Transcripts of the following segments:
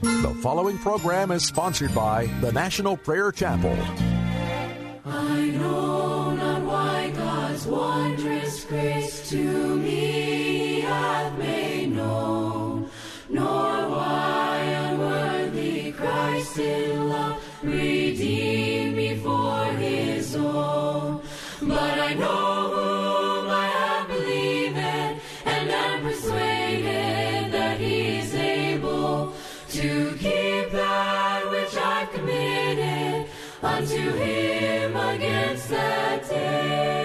The following program is sponsored by the National Prayer Chapel. I know not why God's wondrous grace to me hath made known, nor why unworthy Christ in love redeemed me for his own. But I know unto him against that day.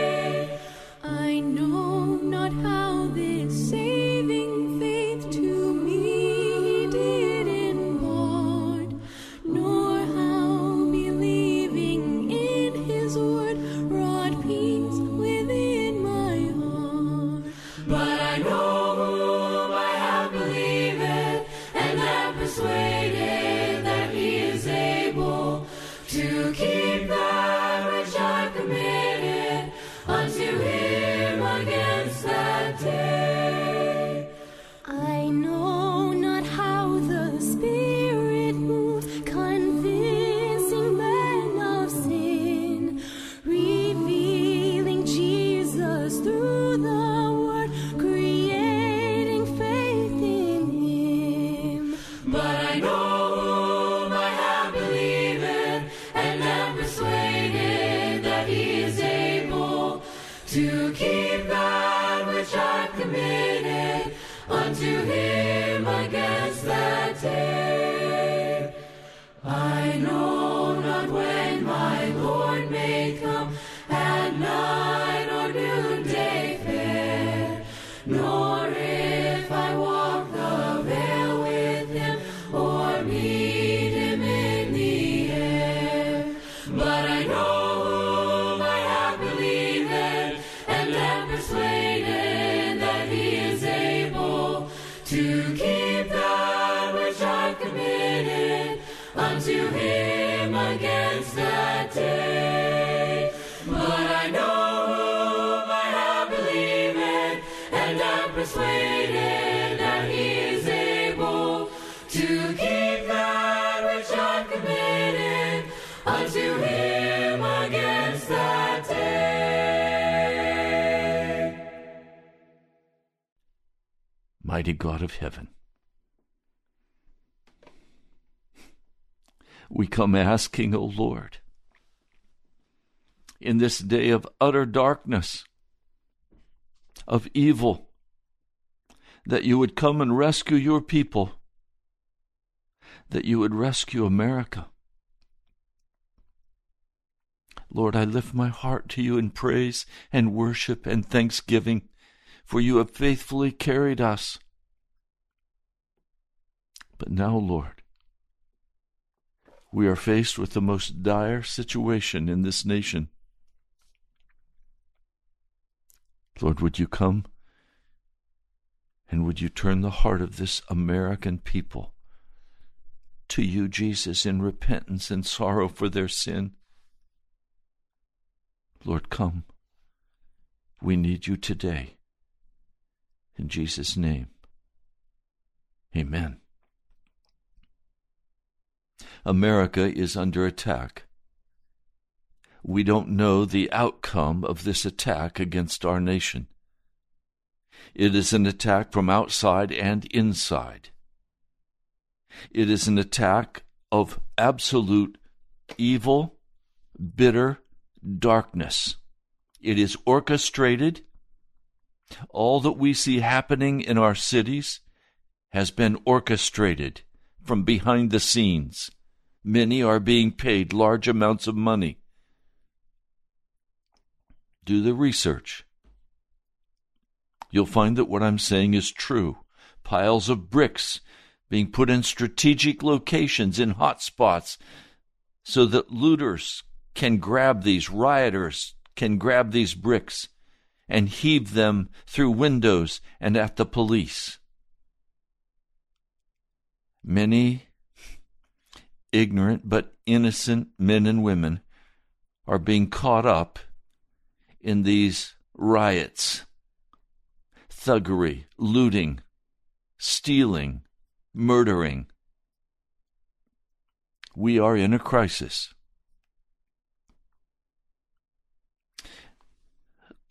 Unto him against that day. Mighty God of heaven, we come asking, O Lord, in this day of utter darkness, of evil, that you would come and rescue your people, that you would rescue America. Lord, I lift my heart to you in praise and worship and thanksgiving, for you have faithfully carried us. But now, Lord, we are faced with the most dire situation in this nation. Lord, would you come and would you turn the heart of this American people to you, Jesus, in repentance and sorrow for their sin? Lord, come. We need you today. In Jesus' name, amen. America is under attack. We don't know the outcome of this attack against our nation. It is an attack from outside and inside. It is an attack of absolute evil, bitter darkness. It is orchestrated. All that we see happening in our cities has been orchestrated from behind the scenes. Many are being paid large amounts of money. Do the research. You'll find that what I'm saying is true. Piles of bricks being put in strategic locations in hot spots so that looters can grab these, rioters can grab these bricks and heave them through windows and at the police. Many ignorant but innocent men and women are being caught up in these riots, thuggery, looting, stealing, murdering. We are in a crisis.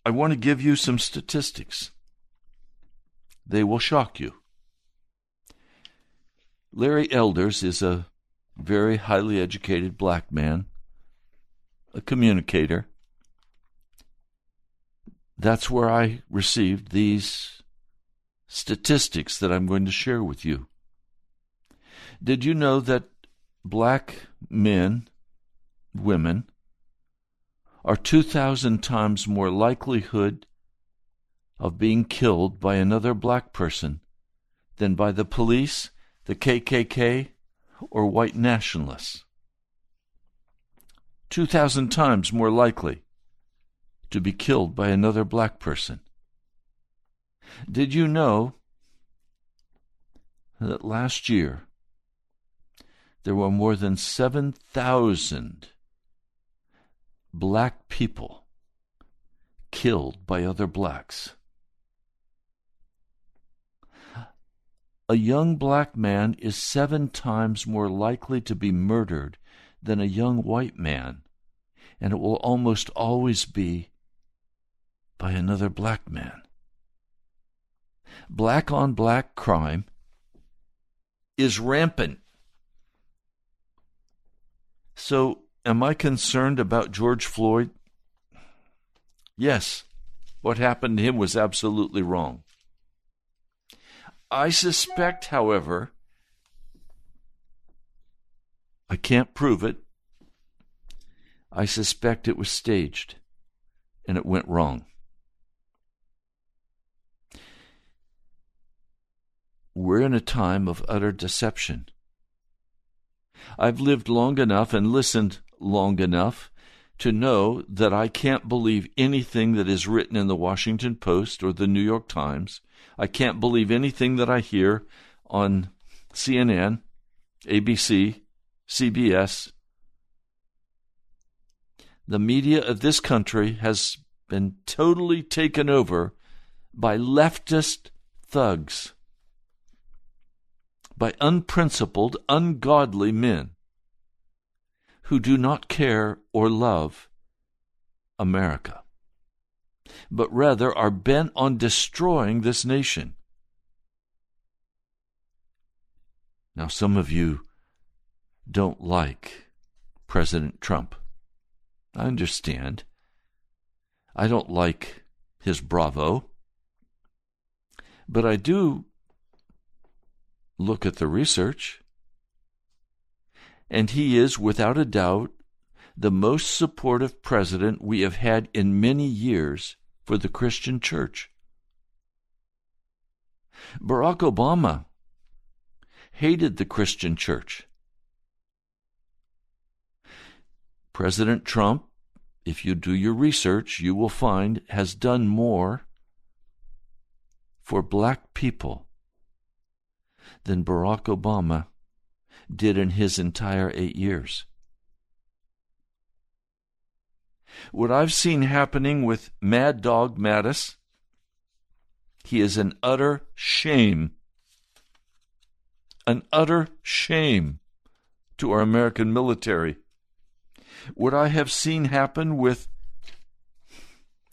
I want to give you some statistics. They will shock you. Larry Elders is a very highly educated black man, a communicator. That's where I received these statistics that I'm going to share with you. Did you know that black men, women, are 2,000 times more likelihood of being killed by another black person than by the police, the KKK, or white nationalists. 2,000 times more likely to be killed by another black person. Did you know that last year there were more than 7,000 black people killed by other blacks? A young black man is seven times more likely to be murdered than a young white man, and it will almost always be by another black man. Black on black crime is rampant. So, am I concerned about George Floyd? Yes. What happened to him was absolutely wrong. I suspect, however, I can't prove it. I suspect it was staged and it went wrong. We're in a time of utter deception. I've lived long enough and listened long enough to know that I can't believe anything that is written in the Washington Post or the New York Times. I can't believe anything that I hear on CNN, ABC, CBS. The media of this country has been totally taken over by leftist thugs, by unprincipled, ungodly men who do not care or love America, but rather are bent on destroying this nation. Now, some of you don't like President Trump. I understand. I don't like his bravo. But I do look at the research. And he is, without a doubt, the most supportive president we have had in many years for the Christian church. Barack Obama hated the Christian church. President Trump, if you do your research, you will find has done more for black people than Barack Obama did in his entire eight years. What I've seen happening with Mad Dog Mattis, he is an utter shame. An utter shame to our American military. What I have seen happen with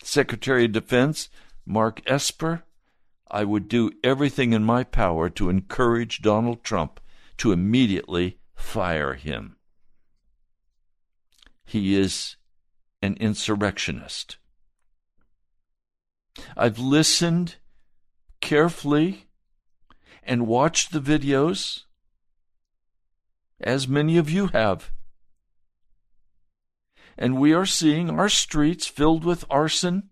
Secretary of Defense Mark Esper, I would do everything in my power to encourage Donald Trump to immediately fire him. He is an insurrectionist. I've listened carefully and watched the videos, as many of you have. And we are seeing our streets filled with arson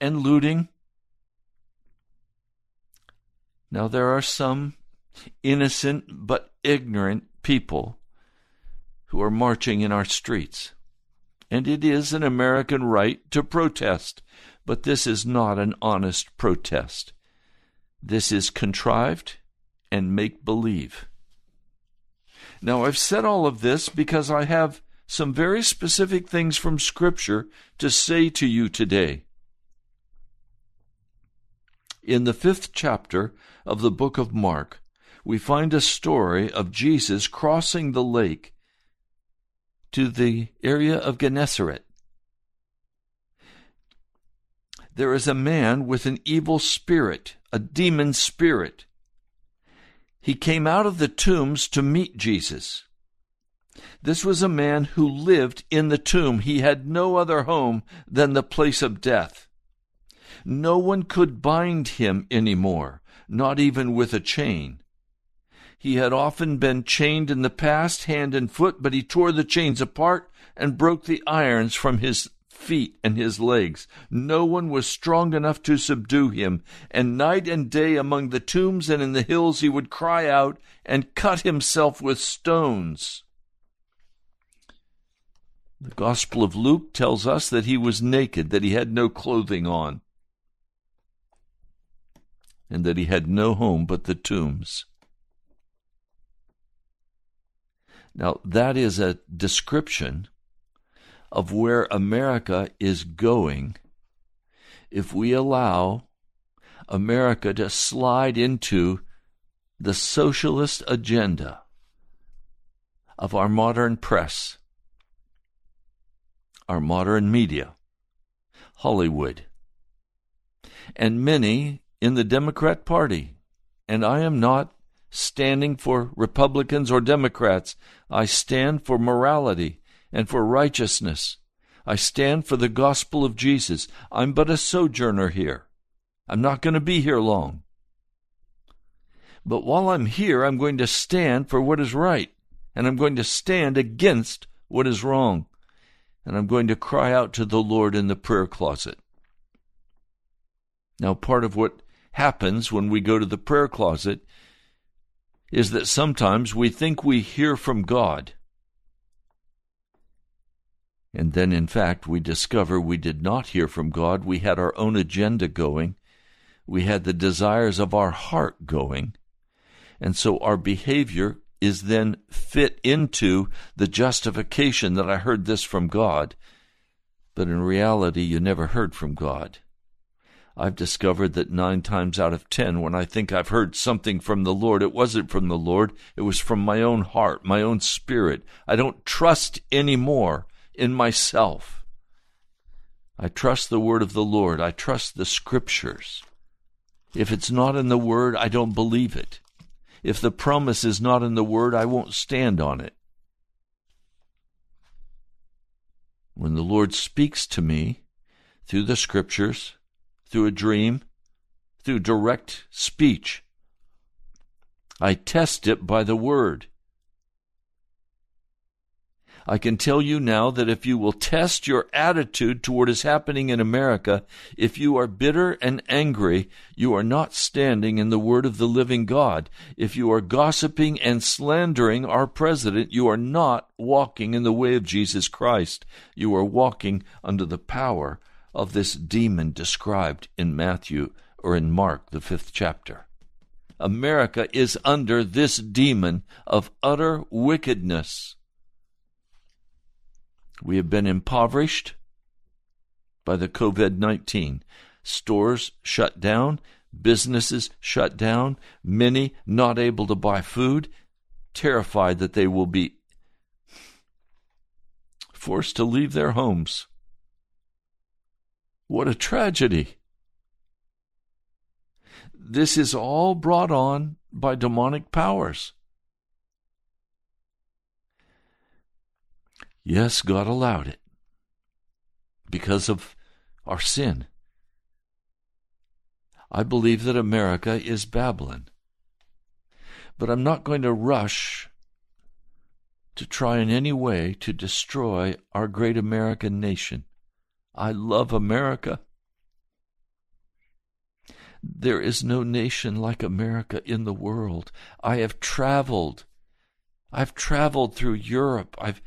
and looting. Now, there are some innocent but ignorant people who are marching in our streets. And it is an American right to protest, but this is not an honest protest. This is contrived and make believe. Now, I've said all of this because I have some very specific things from Scripture to say to you today. In the fifth chapter of the book of Mark, we find a story of Jesus crossing the lake to the area of Gennesaret. There is a man with an evil spirit, a demon spirit. He came out of the tombs to meet Jesus. This was a man who lived in the tomb. He had no other home than the place of death. No one could bind him any more, not even with a chain. He had often been chained in the past, hand and foot, but he tore the chains apart and broke the irons from his feet and his legs. No one was strong enough to subdue him, and night and day among the tombs and in the hills he would cry out and cut himself with stones. The Gospel of Luke tells us that he was naked, that he had no clothing on, and that he had no home but the tombs. Now, that is a description of where America is going if we allow America to slide into the socialist agenda of our modern press, our modern media, Hollywood, and many in the Democrat Party. And I am not standing for Republicans or Democrats. I stand for morality and for righteousness. I stand for the gospel of Jesus. I'm but a sojourner here. I'm not going to be here long. But while I'm here, I'm going to stand for what is right, and I'm going to stand against what is wrong, and I'm going to cry out to the Lord in the prayer closet. Now, part of what happens when we go to the prayer closet is that sometimes we think we hear from God. And then, in fact, we discover we did not hear from God. We had our own agenda going. We had the desires of our heart going. And so our behavior is then fit into the justification that I heard this from God. But in reality, you never heard from God. I've discovered that nine times out of ten, when I think I've heard something from the Lord, it wasn't from the Lord. It was from my own heart, my own spirit. I don't trust anymore in myself. I trust the word of the Lord. I trust the scriptures. If it's not in the word, I don't believe it. If the promise is not in the word, I won't stand on it. When the Lord speaks to me through the scriptures, through a dream, through direct speech. I test it by the Word. I can tell you now that if you will test your attitude toward what is happening in America, if you are bitter and angry, you are not standing in the Word of the living God. If you are gossiping and slandering our president, you are not walking in the way of Jesus Christ. You are walking under the power of this demon described in Matthew or in Mark, the fifth chapter. America is under this demon of utter wickedness. We have been impoverished by the COVID 19. Stores shut down, businesses shut down, many not able to buy food, terrified that they will be forced to leave their homes. What a tragedy. This is all brought on by demonic powers. Yes, God allowed it because of our sin. I believe that America is Babylon. But I'm not going to rush to try in any way to destroy our great American nation. I love America. There is no nation like America in the world. I have traveled. I've traveled through Europe. I've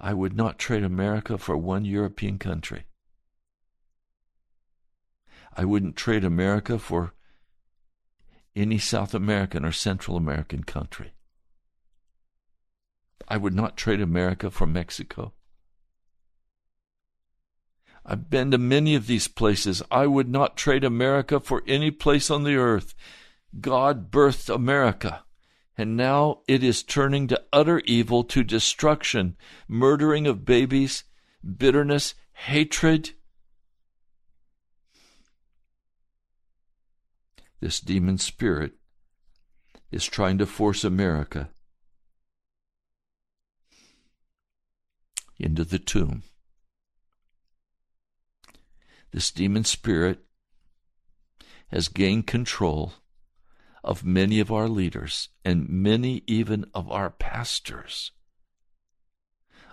I would not trade America for one European country. I wouldn't trade America for any South American or Central American country. I would not trade America for Mexico. I've been to many of these places. I would not trade America for any place on the earth. God birthed America, And now it is turning to utter evil, to destruction, murdering of babies, bitterness, hatred. This demon spirit is trying to force America into the tomb. This demon spirit has gained control of many of our leaders and many even of our pastors.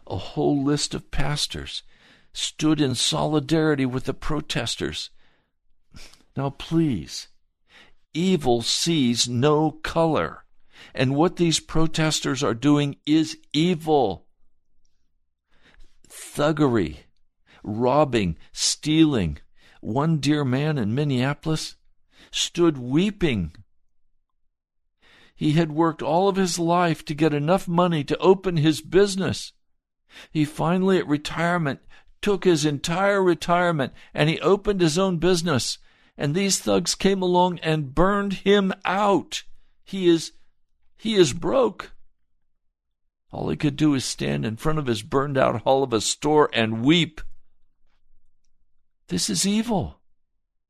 A whole list of pastors stood in solidarity with the protesters. Now, please, evil sees no color. And what these protesters are doing is evil. Thuggery, robbing, stealing. One dear man in Minneapolis stood weeping. He had worked all of his life to get enough money to open his business. He finally, at retirement, took his entire retirement and he opened his own business. And these thugs came along and burned him out. He is, he is broke. All he could do is stand in front of his burned out hall of a store and weep. This is evil.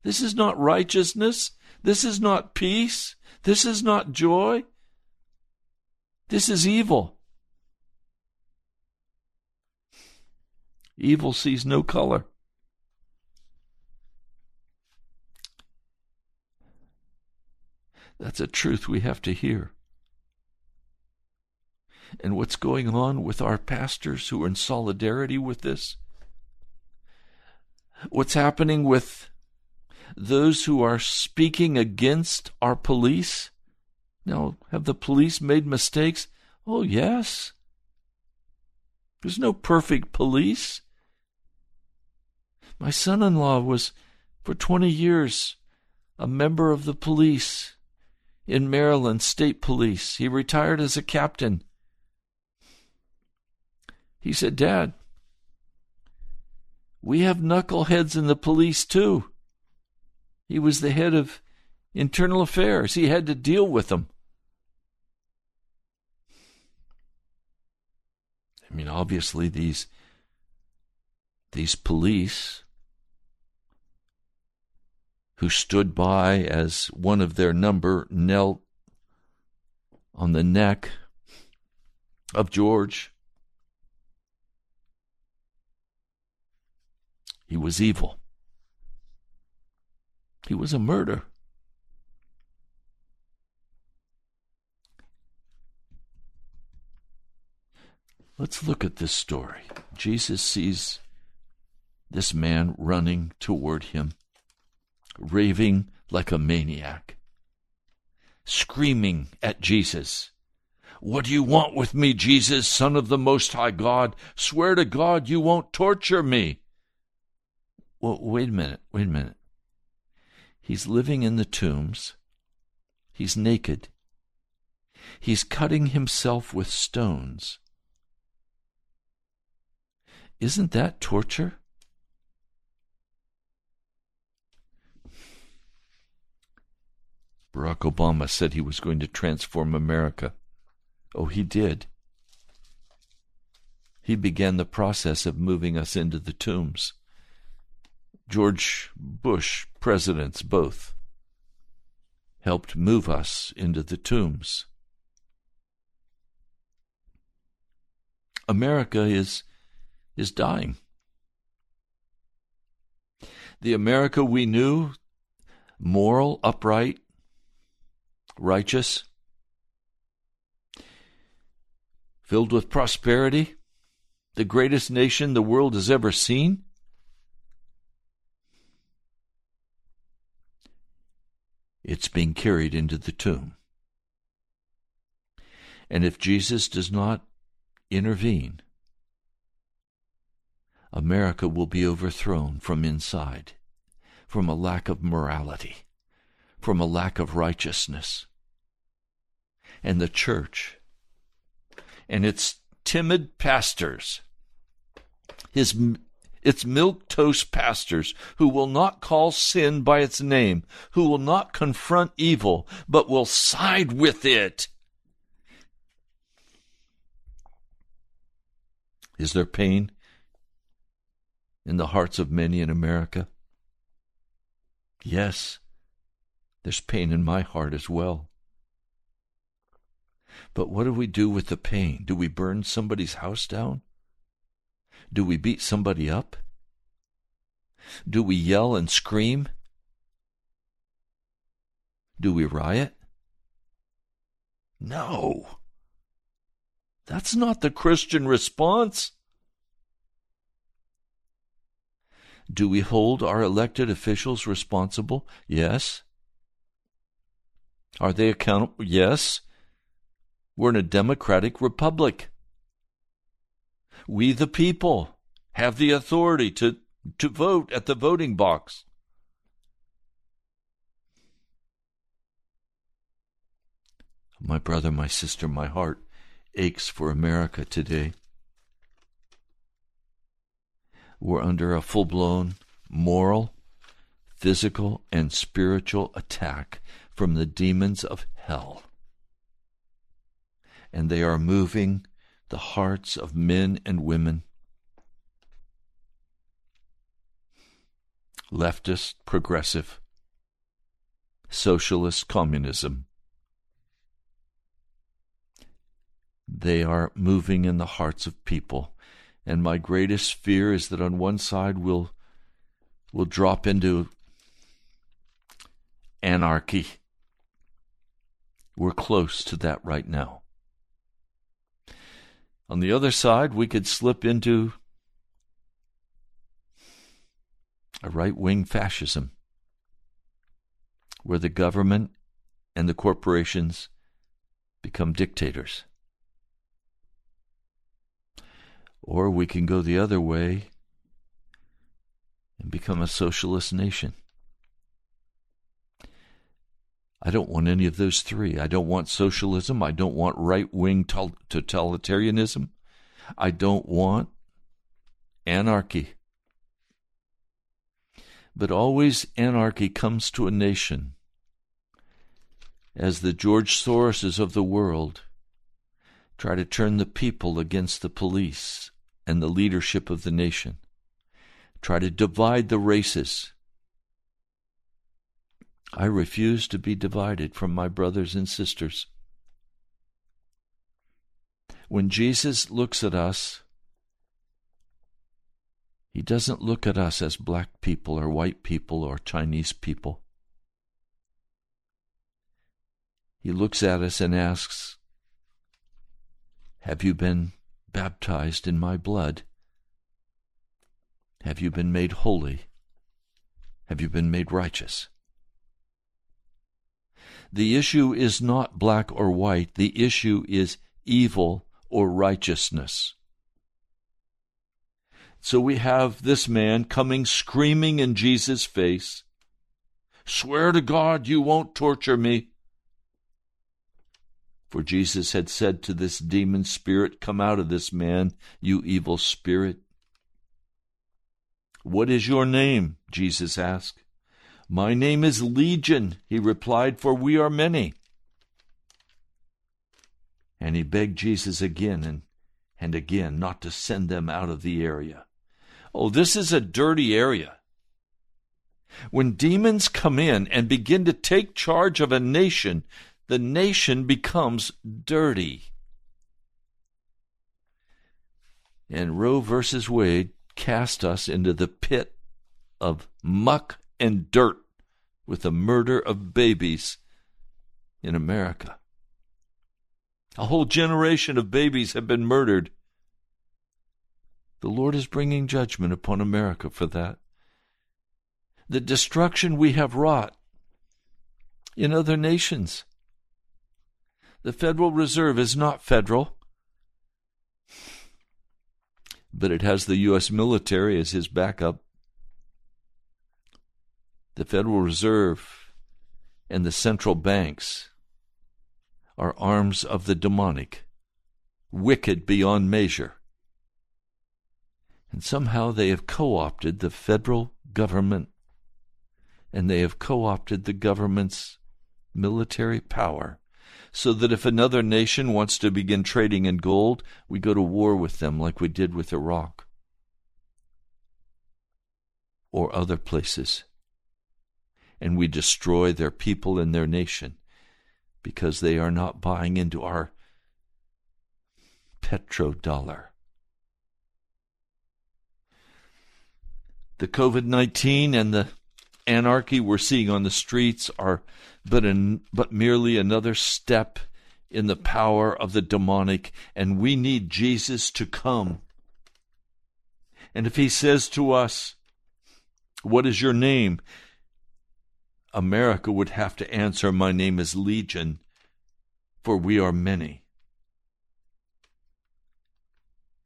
This is not righteousness. This is not peace. This is not joy. This is evil. Evil sees no color. That's a truth we have to hear. And what's going on with our pastors who are in solidarity with this? What's happening with those who are speaking against our police? Now, have the police made mistakes? Oh, yes. There's no perfect police. My son in law was, for 20 years, a member of the police in Maryland State Police. He retired as a captain. He said, Dad, we have knuckleheads in the police too. He was the head of internal affairs. He had to deal with them. I mean, obviously, these these police who stood by as one of their number knelt on the neck of George. He was evil. He was a murderer. Let's look at this story. Jesus sees this man running toward him raving like a maniac, screaming at Jesus. What do you want with me, Jesus, Son of the Most High God? Swear to God you won't torture me. Well, wait a minute, wait a minute. He's living in the tombs. He's naked. He's cutting himself with stones. Isn't that torture? Barack Obama said he was going to transform America. Oh, he did. He began the process of moving us into the tombs. George Bush, presidents both, helped move us into the tombs. America is is dying. The America we knew, moral, upright, righteous, filled with prosperity, the greatest nation the world has ever seen? It's being carried into the tomb. And if Jesus does not intervene, America will be overthrown from inside, from a lack of morality from a lack of righteousness. And the church and its timid pastors, his its milk-toast pastors, who will not call sin by its name, who will not confront evil, but will side with it. Is there pain in the hearts of many in America? Yes, there's pain in my heart as well. But what do we do with the pain? Do we burn somebody's house down? Do we beat somebody up? Do we yell and scream? Do we riot? No. That's not the Christian response. Do we hold our elected officials responsible? Yes. Are they accountable? Yes. We're in a democratic republic. We, the people, have the authority to, to vote at the voting box. My brother, my sister, my heart aches for America today. We're under a full blown moral, physical, and spiritual attack from the demons of hell. And they are moving the hearts of men and women, leftist, progressive, socialist, communism. They are moving in the hearts of people. And my greatest fear is that on one side we'll, we'll drop into anarchy. We're close to that right now. On the other side, we could slip into a right wing fascism where the government and the corporations become dictators. Or we can go the other way and become a socialist nation. I don't want any of those three. I don't want socialism. I don't want right wing totalitarianism. I don't want anarchy. But always anarchy comes to a nation as the George Soroses of the world try to turn the people against the police and the leadership of the nation, try to divide the races I refuse to be divided from my brothers and sisters. When Jesus looks at us, he doesn't look at us as black people or white people or Chinese people. He looks at us and asks, Have you been baptized in my blood? Have you been made holy? Have you been made righteous? The issue is not black or white, the issue is evil or righteousness. So we have this man coming screaming in Jesus' face Swear to God you won't torture me. For Jesus had said to this demon spirit, Come out of this man, you evil spirit. What is your name? Jesus asked. My name is Legion, he replied, for we are many. And he begged Jesus again and, and again not to send them out of the area. Oh, this is a dirty area. When demons come in and begin to take charge of a nation, the nation becomes dirty. And Roe versus Wade cast us into the pit of muck and dirt with the murder of babies in America. A whole generation of babies have been murdered. The Lord is bringing judgment upon America for that. The destruction we have wrought in other nations. The Federal Reserve is not federal, but it has the U.S. military as his backup the Federal Reserve and the central banks are arms of the demonic, wicked beyond measure. And somehow they have co opted the federal government and they have co opted the government's military power so that if another nation wants to begin trading in gold, we go to war with them like we did with Iraq or other places. And we destroy their people and their nation because they are not buying into our petrodollar. The COVID 19 and the anarchy we're seeing on the streets are but, an, but merely another step in the power of the demonic, and we need Jesus to come. And if he says to us, What is your name? America would have to answer, My name is Legion, for we are many.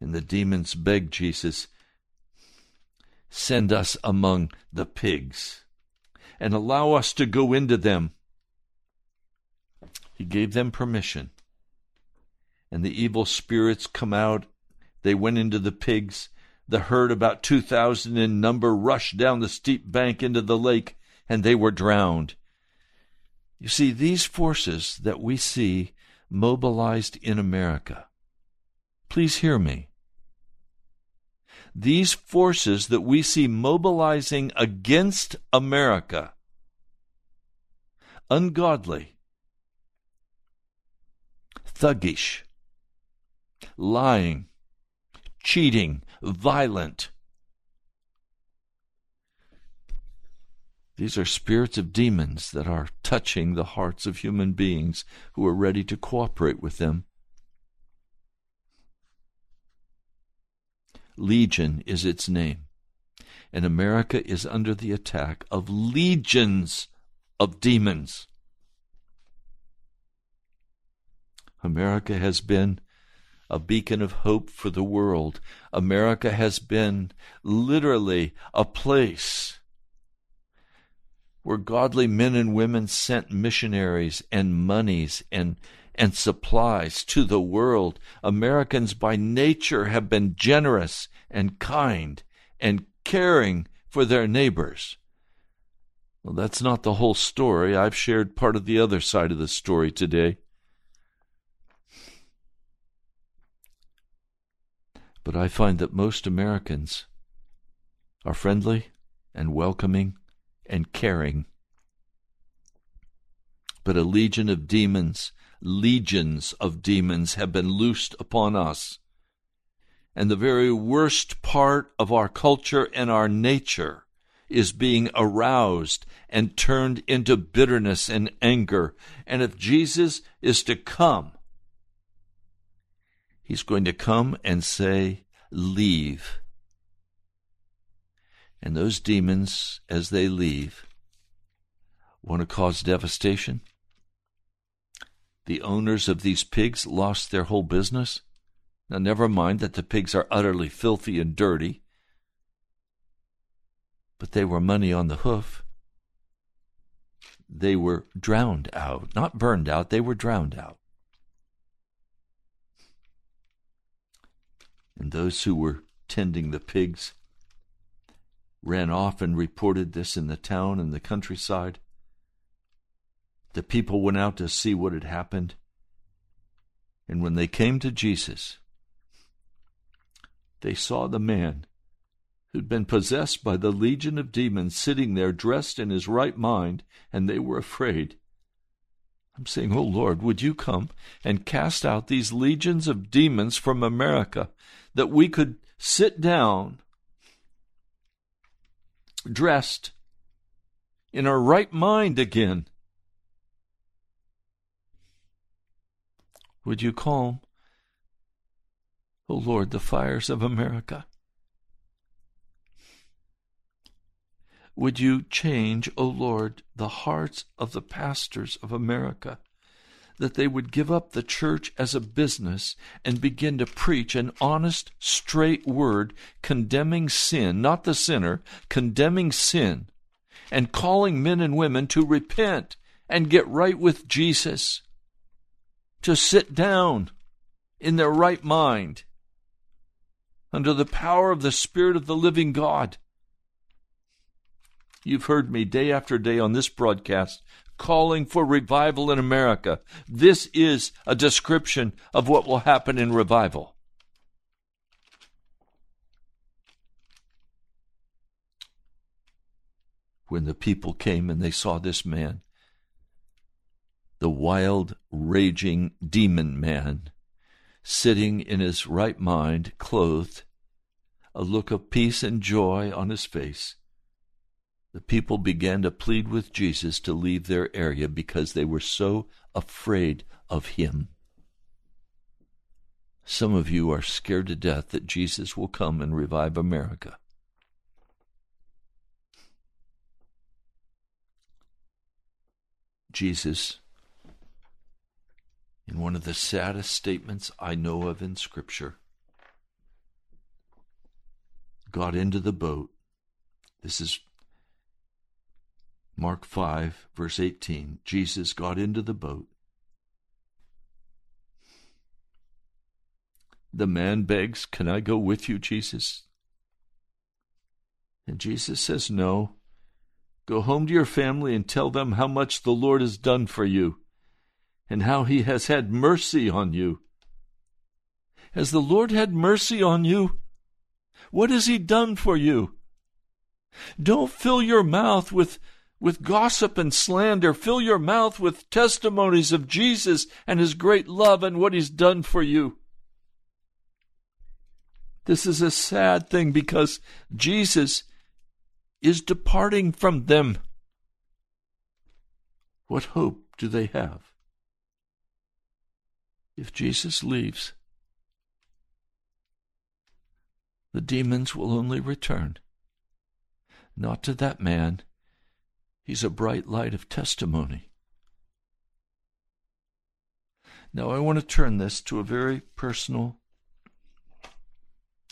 And the demons begged Jesus, Send us among the pigs and allow us to go into them. He gave them permission. And the evil spirits come out. They went into the pigs. The herd, about 2,000 in number, rushed down the steep bank into the lake, and they were drowned. You see, these forces that we see mobilized in America, please hear me. These forces that we see mobilizing against America, ungodly, thuggish, lying, cheating, violent. These are spirits of demons that are touching the hearts of human beings who are ready to cooperate with them. Legion is its name. And America is under the attack of legions of demons. America has been a beacon of hope for the world. America has been literally a place where godly men and women sent missionaries and monies and and supplies to the world. Americans by nature have been generous and kind and caring for their neighbors. Well, that's not the whole story. I've shared part of the other side of the story today. But I find that most Americans are friendly and welcoming and caring. But a legion of demons, legions of demons have been loosed upon us. And the very worst part of our culture and our nature is being aroused and turned into bitterness and anger. And if Jesus is to come, He's going to come and say, Leave. And those demons, as they leave, want to cause devastation. The owners of these pigs lost their whole business. Now, never mind that the pigs are utterly filthy and dirty, but they were money on the hoof. They were drowned out, not burned out, they were drowned out. And those who were tending the pigs ran off and reported this in the town and the countryside. The people went out to see what had happened. And when they came to Jesus, they saw the man who'd been possessed by the legion of demons sitting there dressed in his right mind, and they were afraid. I'm saying, Oh Lord, would you come and cast out these legions of demons from America that we could sit down dressed in our right mind again. Would you calm, O oh Lord, the fires of America? Would you change, O oh Lord, the hearts of the pastors of America? That they would give up the church as a business and begin to preach an honest, straight word condemning sin, not the sinner, condemning sin, and calling men and women to repent and get right with Jesus, to sit down in their right mind under the power of the Spirit of the living God. You've heard me day after day on this broadcast calling for revival in America. This is a description of what will happen in revival. When the people came and they saw this man, the wild, raging demon man, sitting in his right mind, clothed, a look of peace and joy on his face, the people began to plead with Jesus to leave their area because they were so afraid of him. Some of you are scared to death that Jesus will come and revive America. Jesus, in one of the saddest statements I know of in Scripture, got into the boat. This is Mark 5, verse 18. Jesus got into the boat. The man begs, Can I go with you, Jesus? And Jesus says, No. Go home to your family and tell them how much the Lord has done for you and how he has had mercy on you. Has the Lord had mercy on you? What has he done for you? Don't fill your mouth with with gossip and slander. Fill your mouth with testimonies of Jesus and his great love and what he's done for you. This is a sad thing because Jesus is departing from them. What hope do they have? If Jesus leaves, the demons will only return, not to that man He's a bright light of testimony. Now, I want to turn this to a very personal,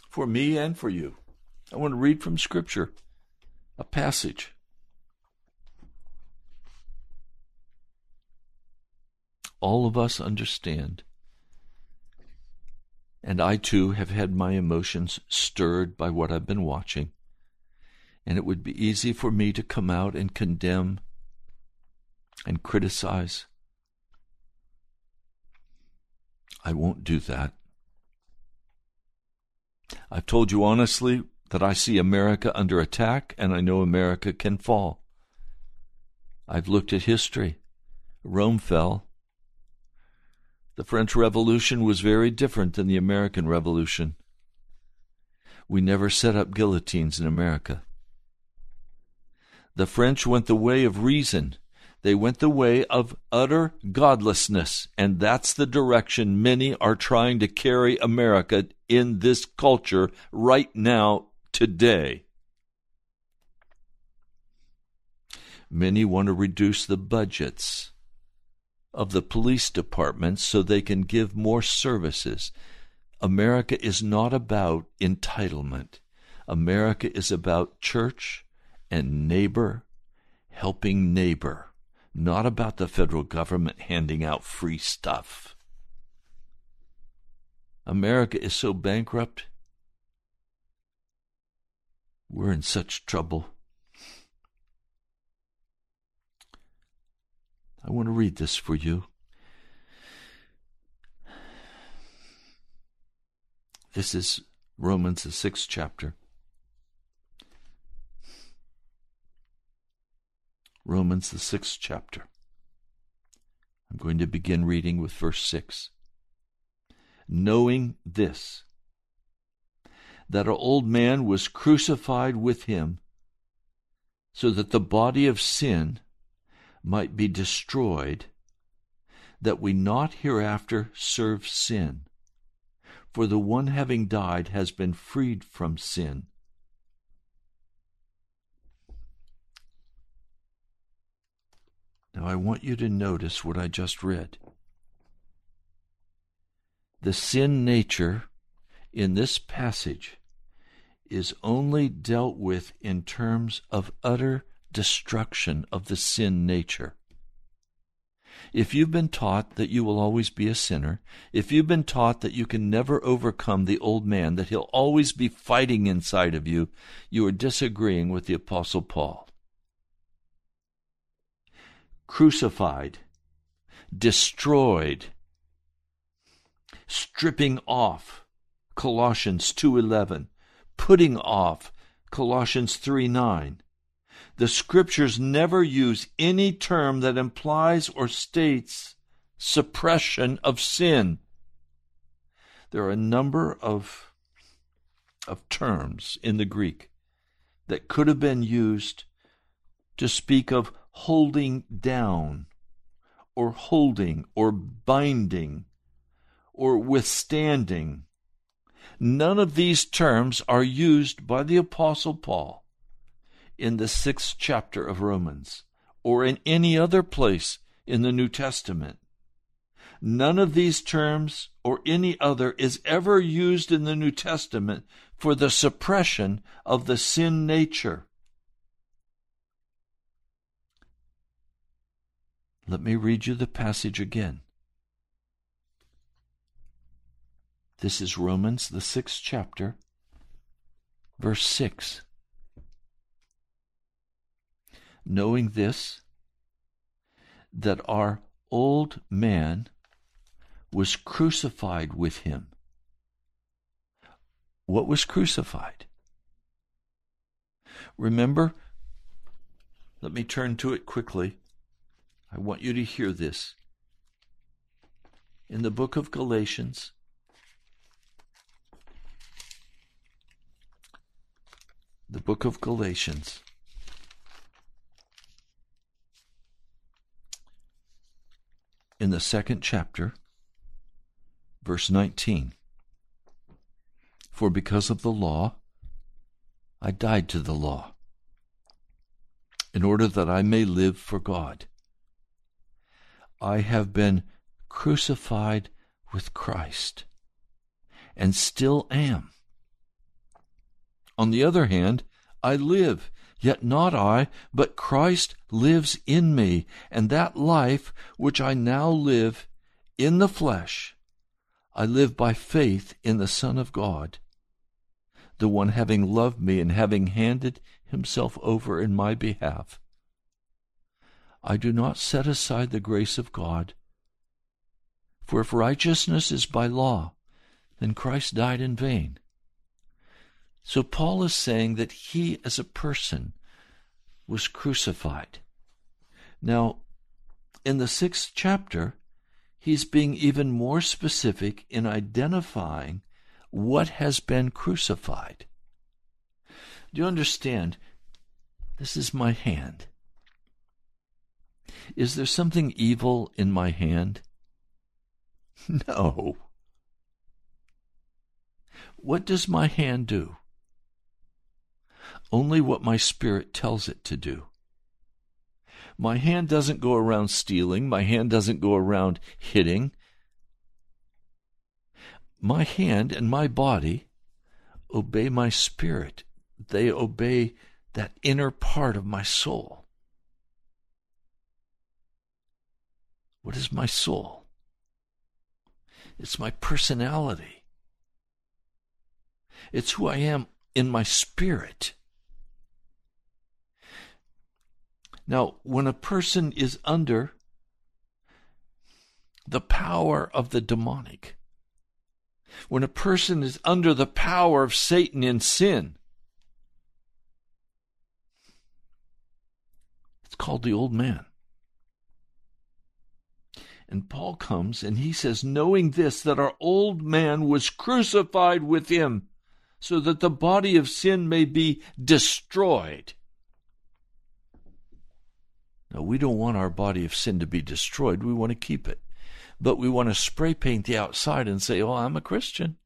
for me and for you. I want to read from Scripture a passage. All of us understand, and I too have had my emotions stirred by what I've been watching and it would be easy for me to come out and condemn and criticize. I won't do that. I've told you honestly that I see America under attack and I know America can fall. I've looked at history. Rome fell. The French Revolution was very different than the American Revolution. We never set up guillotines in America. The French went the way of reason. They went the way of utter godlessness, and that's the direction many are trying to carry America in this culture right now, today. Many want to reduce the budgets of the police departments so they can give more services. America is not about entitlement. America is about church and neighbor helping neighbor, not about the federal government handing out free stuff. America is so bankrupt. We're in such trouble. I want to read this for you. This is Romans, the sixth chapter. Romans, the sixth chapter. I'm going to begin reading with verse 6. Knowing this, that our old man was crucified with him, so that the body of sin might be destroyed, that we not hereafter serve sin. For the one having died has been freed from sin. Now I want you to notice what I just read. The sin nature in this passage is only dealt with in terms of utter destruction of the sin nature. If you've been taught that you will always be a sinner, if you've been taught that you can never overcome the old man, that he'll always be fighting inside of you, you are disagreeing with the Apostle Paul. Crucified, destroyed, stripping off, Colossians 2:11, putting off, Colossians 3:9. The scriptures never use any term that implies or states suppression of sin. There are a number of, of terms in the Greek that could have been used to speak of holding down, or holding, or binding, or withstanding. None of these terms are used by the Apostle Paul in the sixth chapter of Romans or in any other place in the New Testament. None of these terms or any other is ever used in the New Testament for the suppression of the sin nature. Let me read you the passage again. This is Romans, the sixth chapter, verse 6. Knowing this, that our old man was crucified with him. What was crucified? Remember, let me turn to it quickly. I want you to hear this. In the book of Galatians, the book of Galatians, in the second chapter, verse 19. For because of the law, I died to the law, in order that I may live for God. I have been crucified with Christ, and still am. On the other hand, I live, yet not I, but Christ lives in me, and that life which I now live in the flesh, I live by faith in the Son of God, the one having loved me and having handed himself over in my behalf. I do not set aside the grace of God. For if righteousness is by law, then Christ died in vain. So Paul is saying that he, as a person, was crucified. Now, in the sixth chapter, he's being even more specific in identifying what has been crucified. Do you understand? This is my hand. Is there something evil in my hand? No. What does my hand do? only what my spirit tells it to do. My hand doesn't go around stealing. My hand doesn't go around hitting. My hand and my body obey my spirit. They obey that inner part of my soul. What is my soul? It's my personality. It's who I am in my spirit. Now, when a person is under the power of the demonic, when a person is under the power of Satan in sin, it's called the old man. And Paul comes and he says, knowing this, that our old man was crucified with him, so that the body of sin may be destroyed now, we don't want our body of sin to be destroyed. We want to keep it. But we want to spray paint the outside and say, oh, I'm a Christian.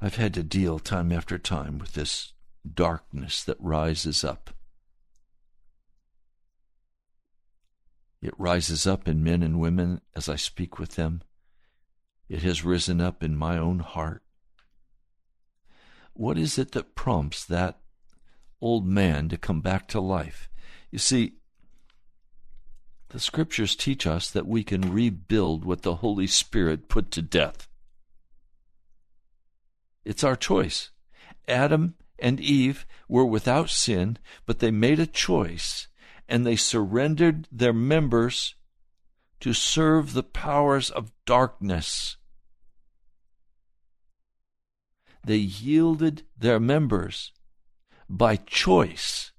I've had to deal time after time with this darkness that rises up. It rises up in men and women as I speak with them. It has risen up in my own heart. What is it that prompts that old man to come back to life. You see, the scriptures teach us that we can rebuild what the Holy Spirit put to death. It's our choice. Adam and Eve were without sin, but they made a choice and they surrendered their members to serve the powers of darkness. They yielded their members by choice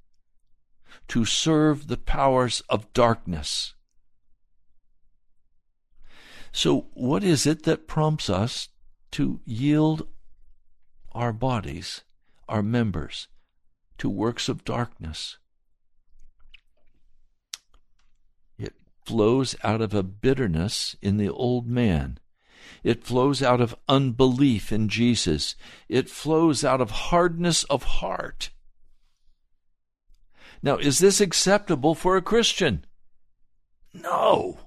to serve the powers of darkness. So, what is it that prompts us to yield our bodies, our members, to works of darkness? Flows out of a bitterness in the old man. It flows out of unbelief in Jesus. It flows out of hardness of heart. Now, is this acceptable for a Christian? No.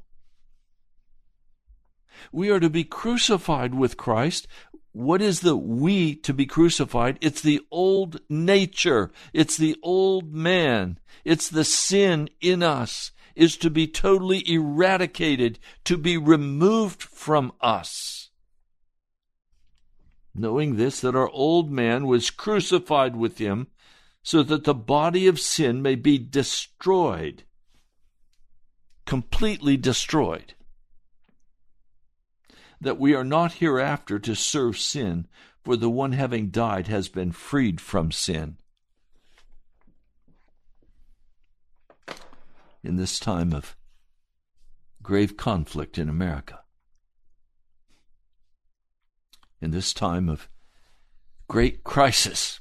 We are to be crucified with Christ. What is the we to be crucified? It's the old nature. It's the old man. It's the sin in us is to be totally eradicated, to be removed from us. Knowing this, that our old man was crucified with him, so that the body of sin may be destroyed, completely destroyed. That we are not hereafter to serve sin, for the one having died has been freed from sin. In this time of grave conflict in America, in this time of great crisis,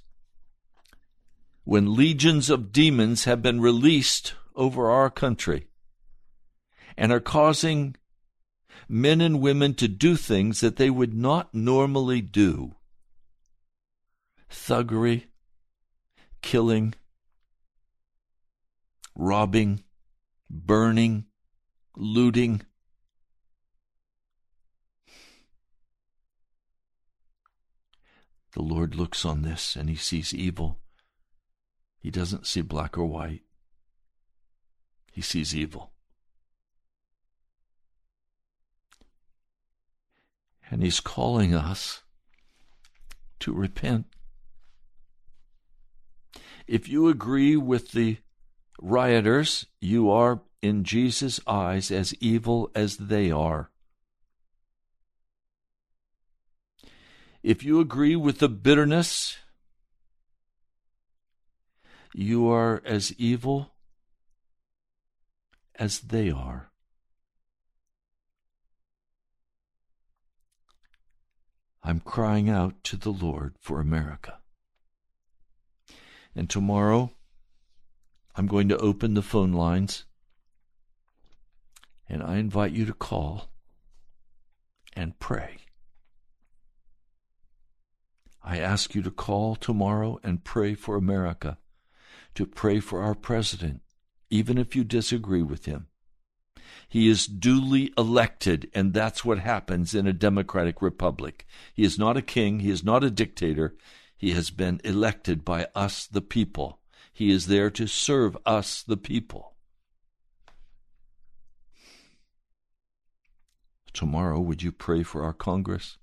when legions of demons have been released over our country and are causing men and women to do things that they would not normally do thuggery, killing, robbing, burning, looting. The Lord looks on this and he sees evil. He doesn't see black or white, he sees evil. And he's calling us to repent. If you agree with the rioters, you are in Jesus' eyes as evil as they are. If you agree with the bitterness you are as evil as they are. I'm crying out to the Lord for America. And tomorrow, I'm going to open the phone lines, and I invite you to call and pray. I ask you to call tomorrow and pray for America to pray for our president, even if you disagree with him. He is duly elected, and that's what happens in a democratic republic. He is not a king, he is not a dictator. He has been elected by us, the people. He is there to serve us, the people. Tomorrow, would you pray for our Congress?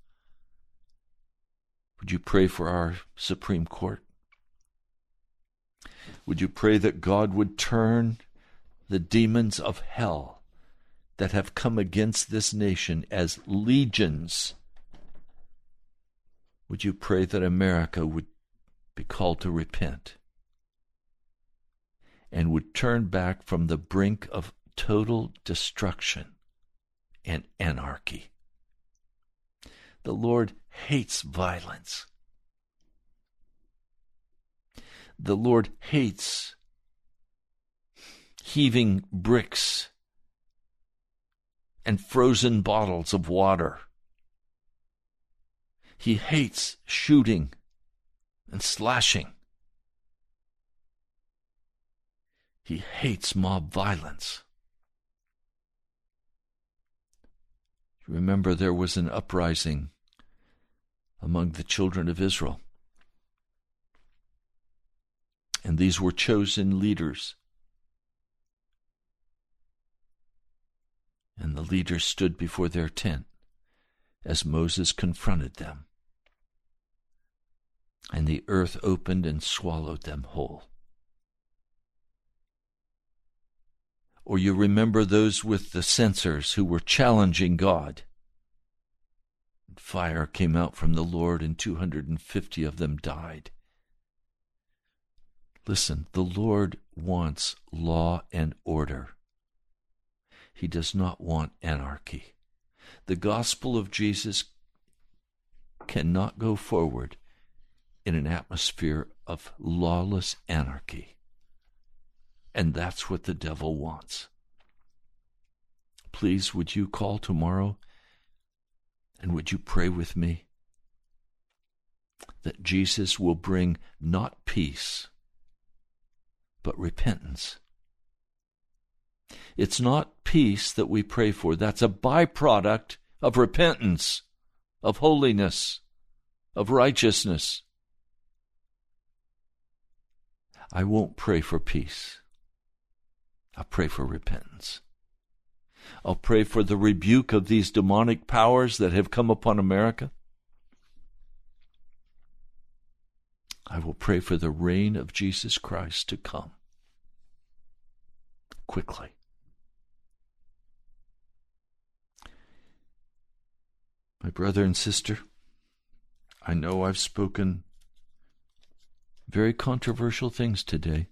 Would you pray for our Supreme Court? Would you pray that God would turn the demons of hell that have come against this nation as legions? Would you pray that America would be called to repent and would turn back from the brink of total destruction and anarchy? The Lord hates violence. the Lord hates heaving bricks and frozen bottles of water. He hates shooting and slashing. He hates mob violence. Remember, there was an uprising among the children of Israel. And these were chosen leaders. And the leaders stood before their tent as Moses confronted them. and the earth opened and swallowed them whole. Or you remember those with the censers who were challenging God. Fire came out from the Lord, and 250 of them died. Listen, the Lord wants law and order. He does not want anarchy. The gospel of Jesus cannot go forward in an atmosphere of lawless anarchy. And that's what the devil wants. Please, would you call tomorrow and would you pray with me that Jesus will bring not peace, but repentance? It's not peace that we pray for, that's a byproduct of repentance, of holiness, of righteousness. I won't pray for peace. I'll pray for repentance. I'll pray for the rebuke of these demonic powers that have come upon America. I will pray for the reign of Jesus Christ to come quickly. My brother and sister, I know I've spoken very controversial things today.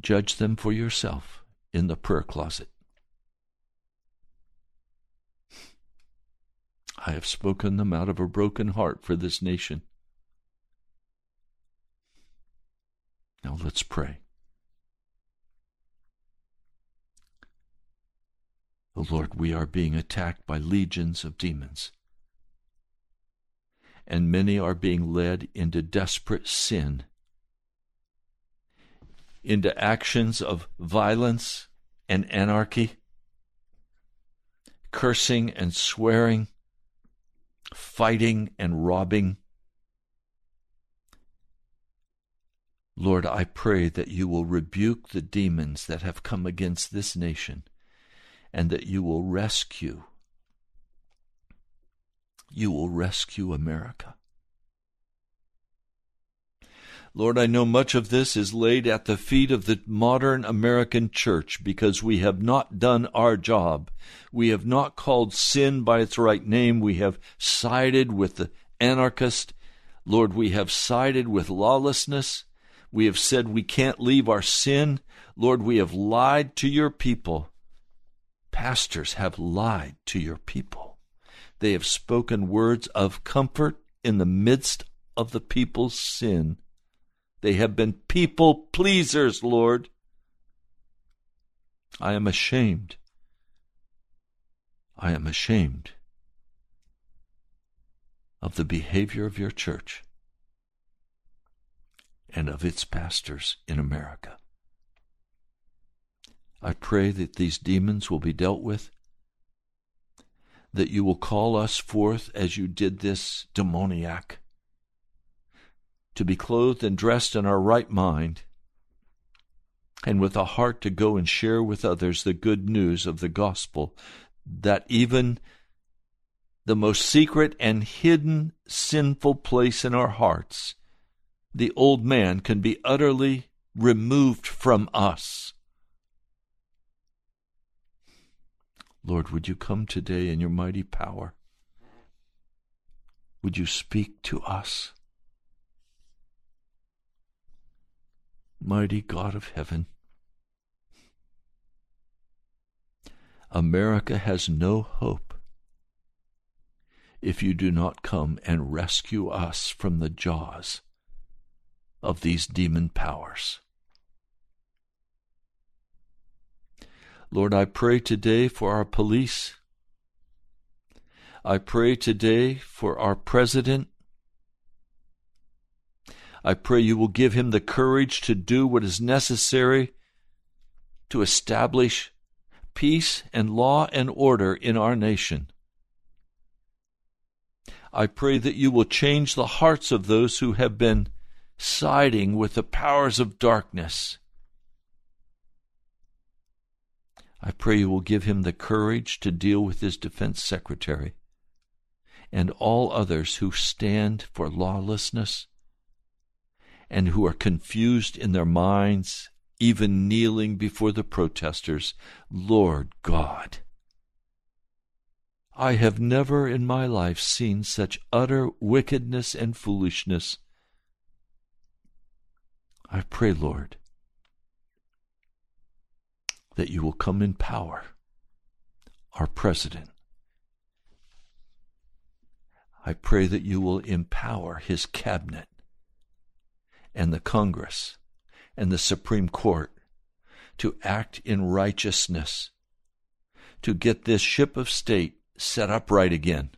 Judge them for yourself in the prayer closet. I have spoken them out of a broken heart for this nation. Now let's pray. Oh Lord, we are being attacked by legions of demons. And many are being led into desperate sin into actions of violence and anarchy, cursing and swearing, fighting and robbing. Lord, I pray that you will rebuke the demons that have come against this nation and that you will rescue. You will rescue America. Lord, I know much of this is laid at the feet of the modern American church because we have not done our job. We have not called sin by its right name. We have sided with the anarchist. Lord, we have sided with lawlessness. We have said we can't leave our sin. Lord, we have lied to your people. Pastors have lied to your people. They have spoken words of comfort in the midst of the people's sin. They have been people pleasers, Lord. I am ashamed. I am ashamed of the behavior of your church and of its pastors in America. I pray that these demons will be dealt with, that you will call us forth as you did this demoniac to be clothed and dressed in our right mind, and with a heart to go and share with others the good news of the gospel, that even the most secret and hidden sinful place in our hearts, the old man can be utterly removed from us. Lord, would you come today in your mighty power? Would you speak to us? Mighty God of heaven. America has no hope if you do not come and rescue us from the jaws of these demon powers. Lord, I pray today for our police. I pray today for our president I pray you will give him the courage to do what is necessary to establish peace and law and order in our nation. I pray that you will change the hearts of those who have been siding with the powers of darkness. I pray you will give him the courage to deal with his defense secretary and all others who stand for lawlessness and who are confused in their minds, even kneeling before the protesters, Lord God. I have never in my life seen such utter wickedness and foolishness. I pray, Lord, that you will come in power, our president. I pray that you will empower his cabinet and the Congress and the Supreme Court to act in righteousness, to get this ship of state set up right again.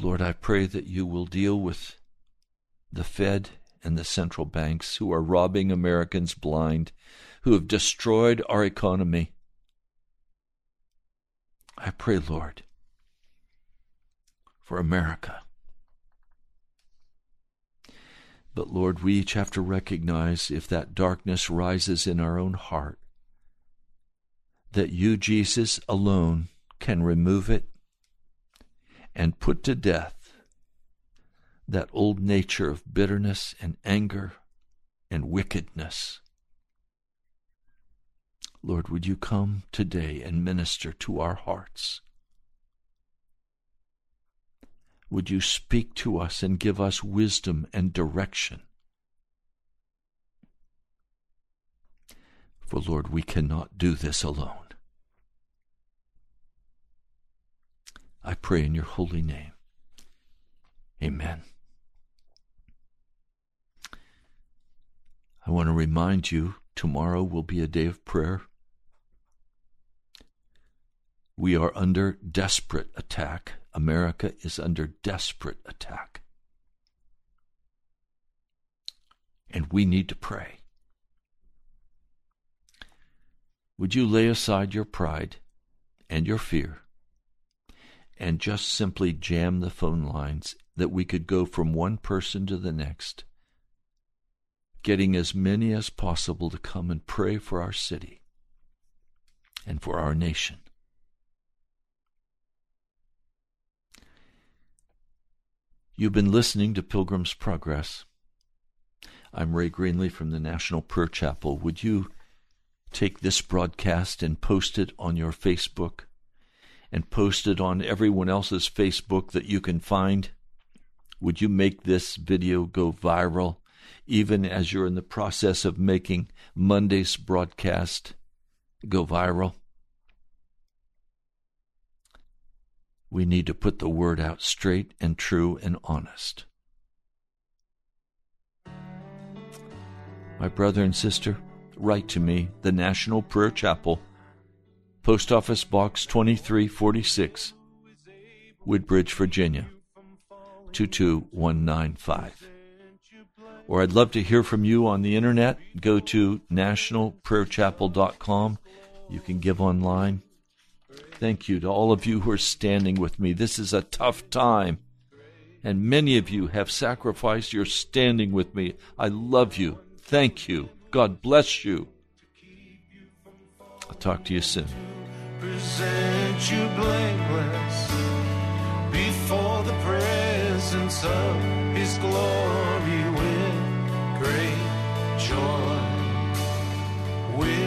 Lord, I pray that you will deal with the Fed and the central banks who are robbing Americans blind, who have destroyed our economy. I pray, Lord, for America. But Lord, we each have to recognize if that darkness rises in our own heart, that you, Jesus, alone can remove it and put to death that old nature of bitterness and anger and wickedness. Lord, would you come today and minister to our hearts? Would you speak to us and give us wisdom and direction? For, Lord, we cannot do this alone. I pray in your holy name. Amen. I want to remind you tomorrow will be a day of prayer. We are under desperate attack. America is under desperate attack. And we need to pray. Would you lay aside your pride and your fear and just simply jam the phone lines that we could go from one person to the next, getting as many as possible to come and pray for our city and for our nation? You've been listening to Pilgrim's Progress. I'm Ray Greenley from the National Prayer Chapel. Would you take this broadcast and post it on your Facebook and post it on everyone else's Facebook that you can find? Would you make this video go viral even as you're in the process of making Monday's broadcast go viral? We need to put the word out straight and true and honest. My brother and sister, write to me, the National Prayer Chapel, Post Office Box 2346, Woodbridge, Virginia 22195. Or I'd love to hear from you on the internet. Go to nationalprayerchapel.com. You can give online. Thank you to all of you who are standing with me. This is a tough time. And many of you have sacrificed your standing with me. I love you. Thank you. God bless you. I'll talk to you soon. Present you blameless before the presence of His glory with great joy. With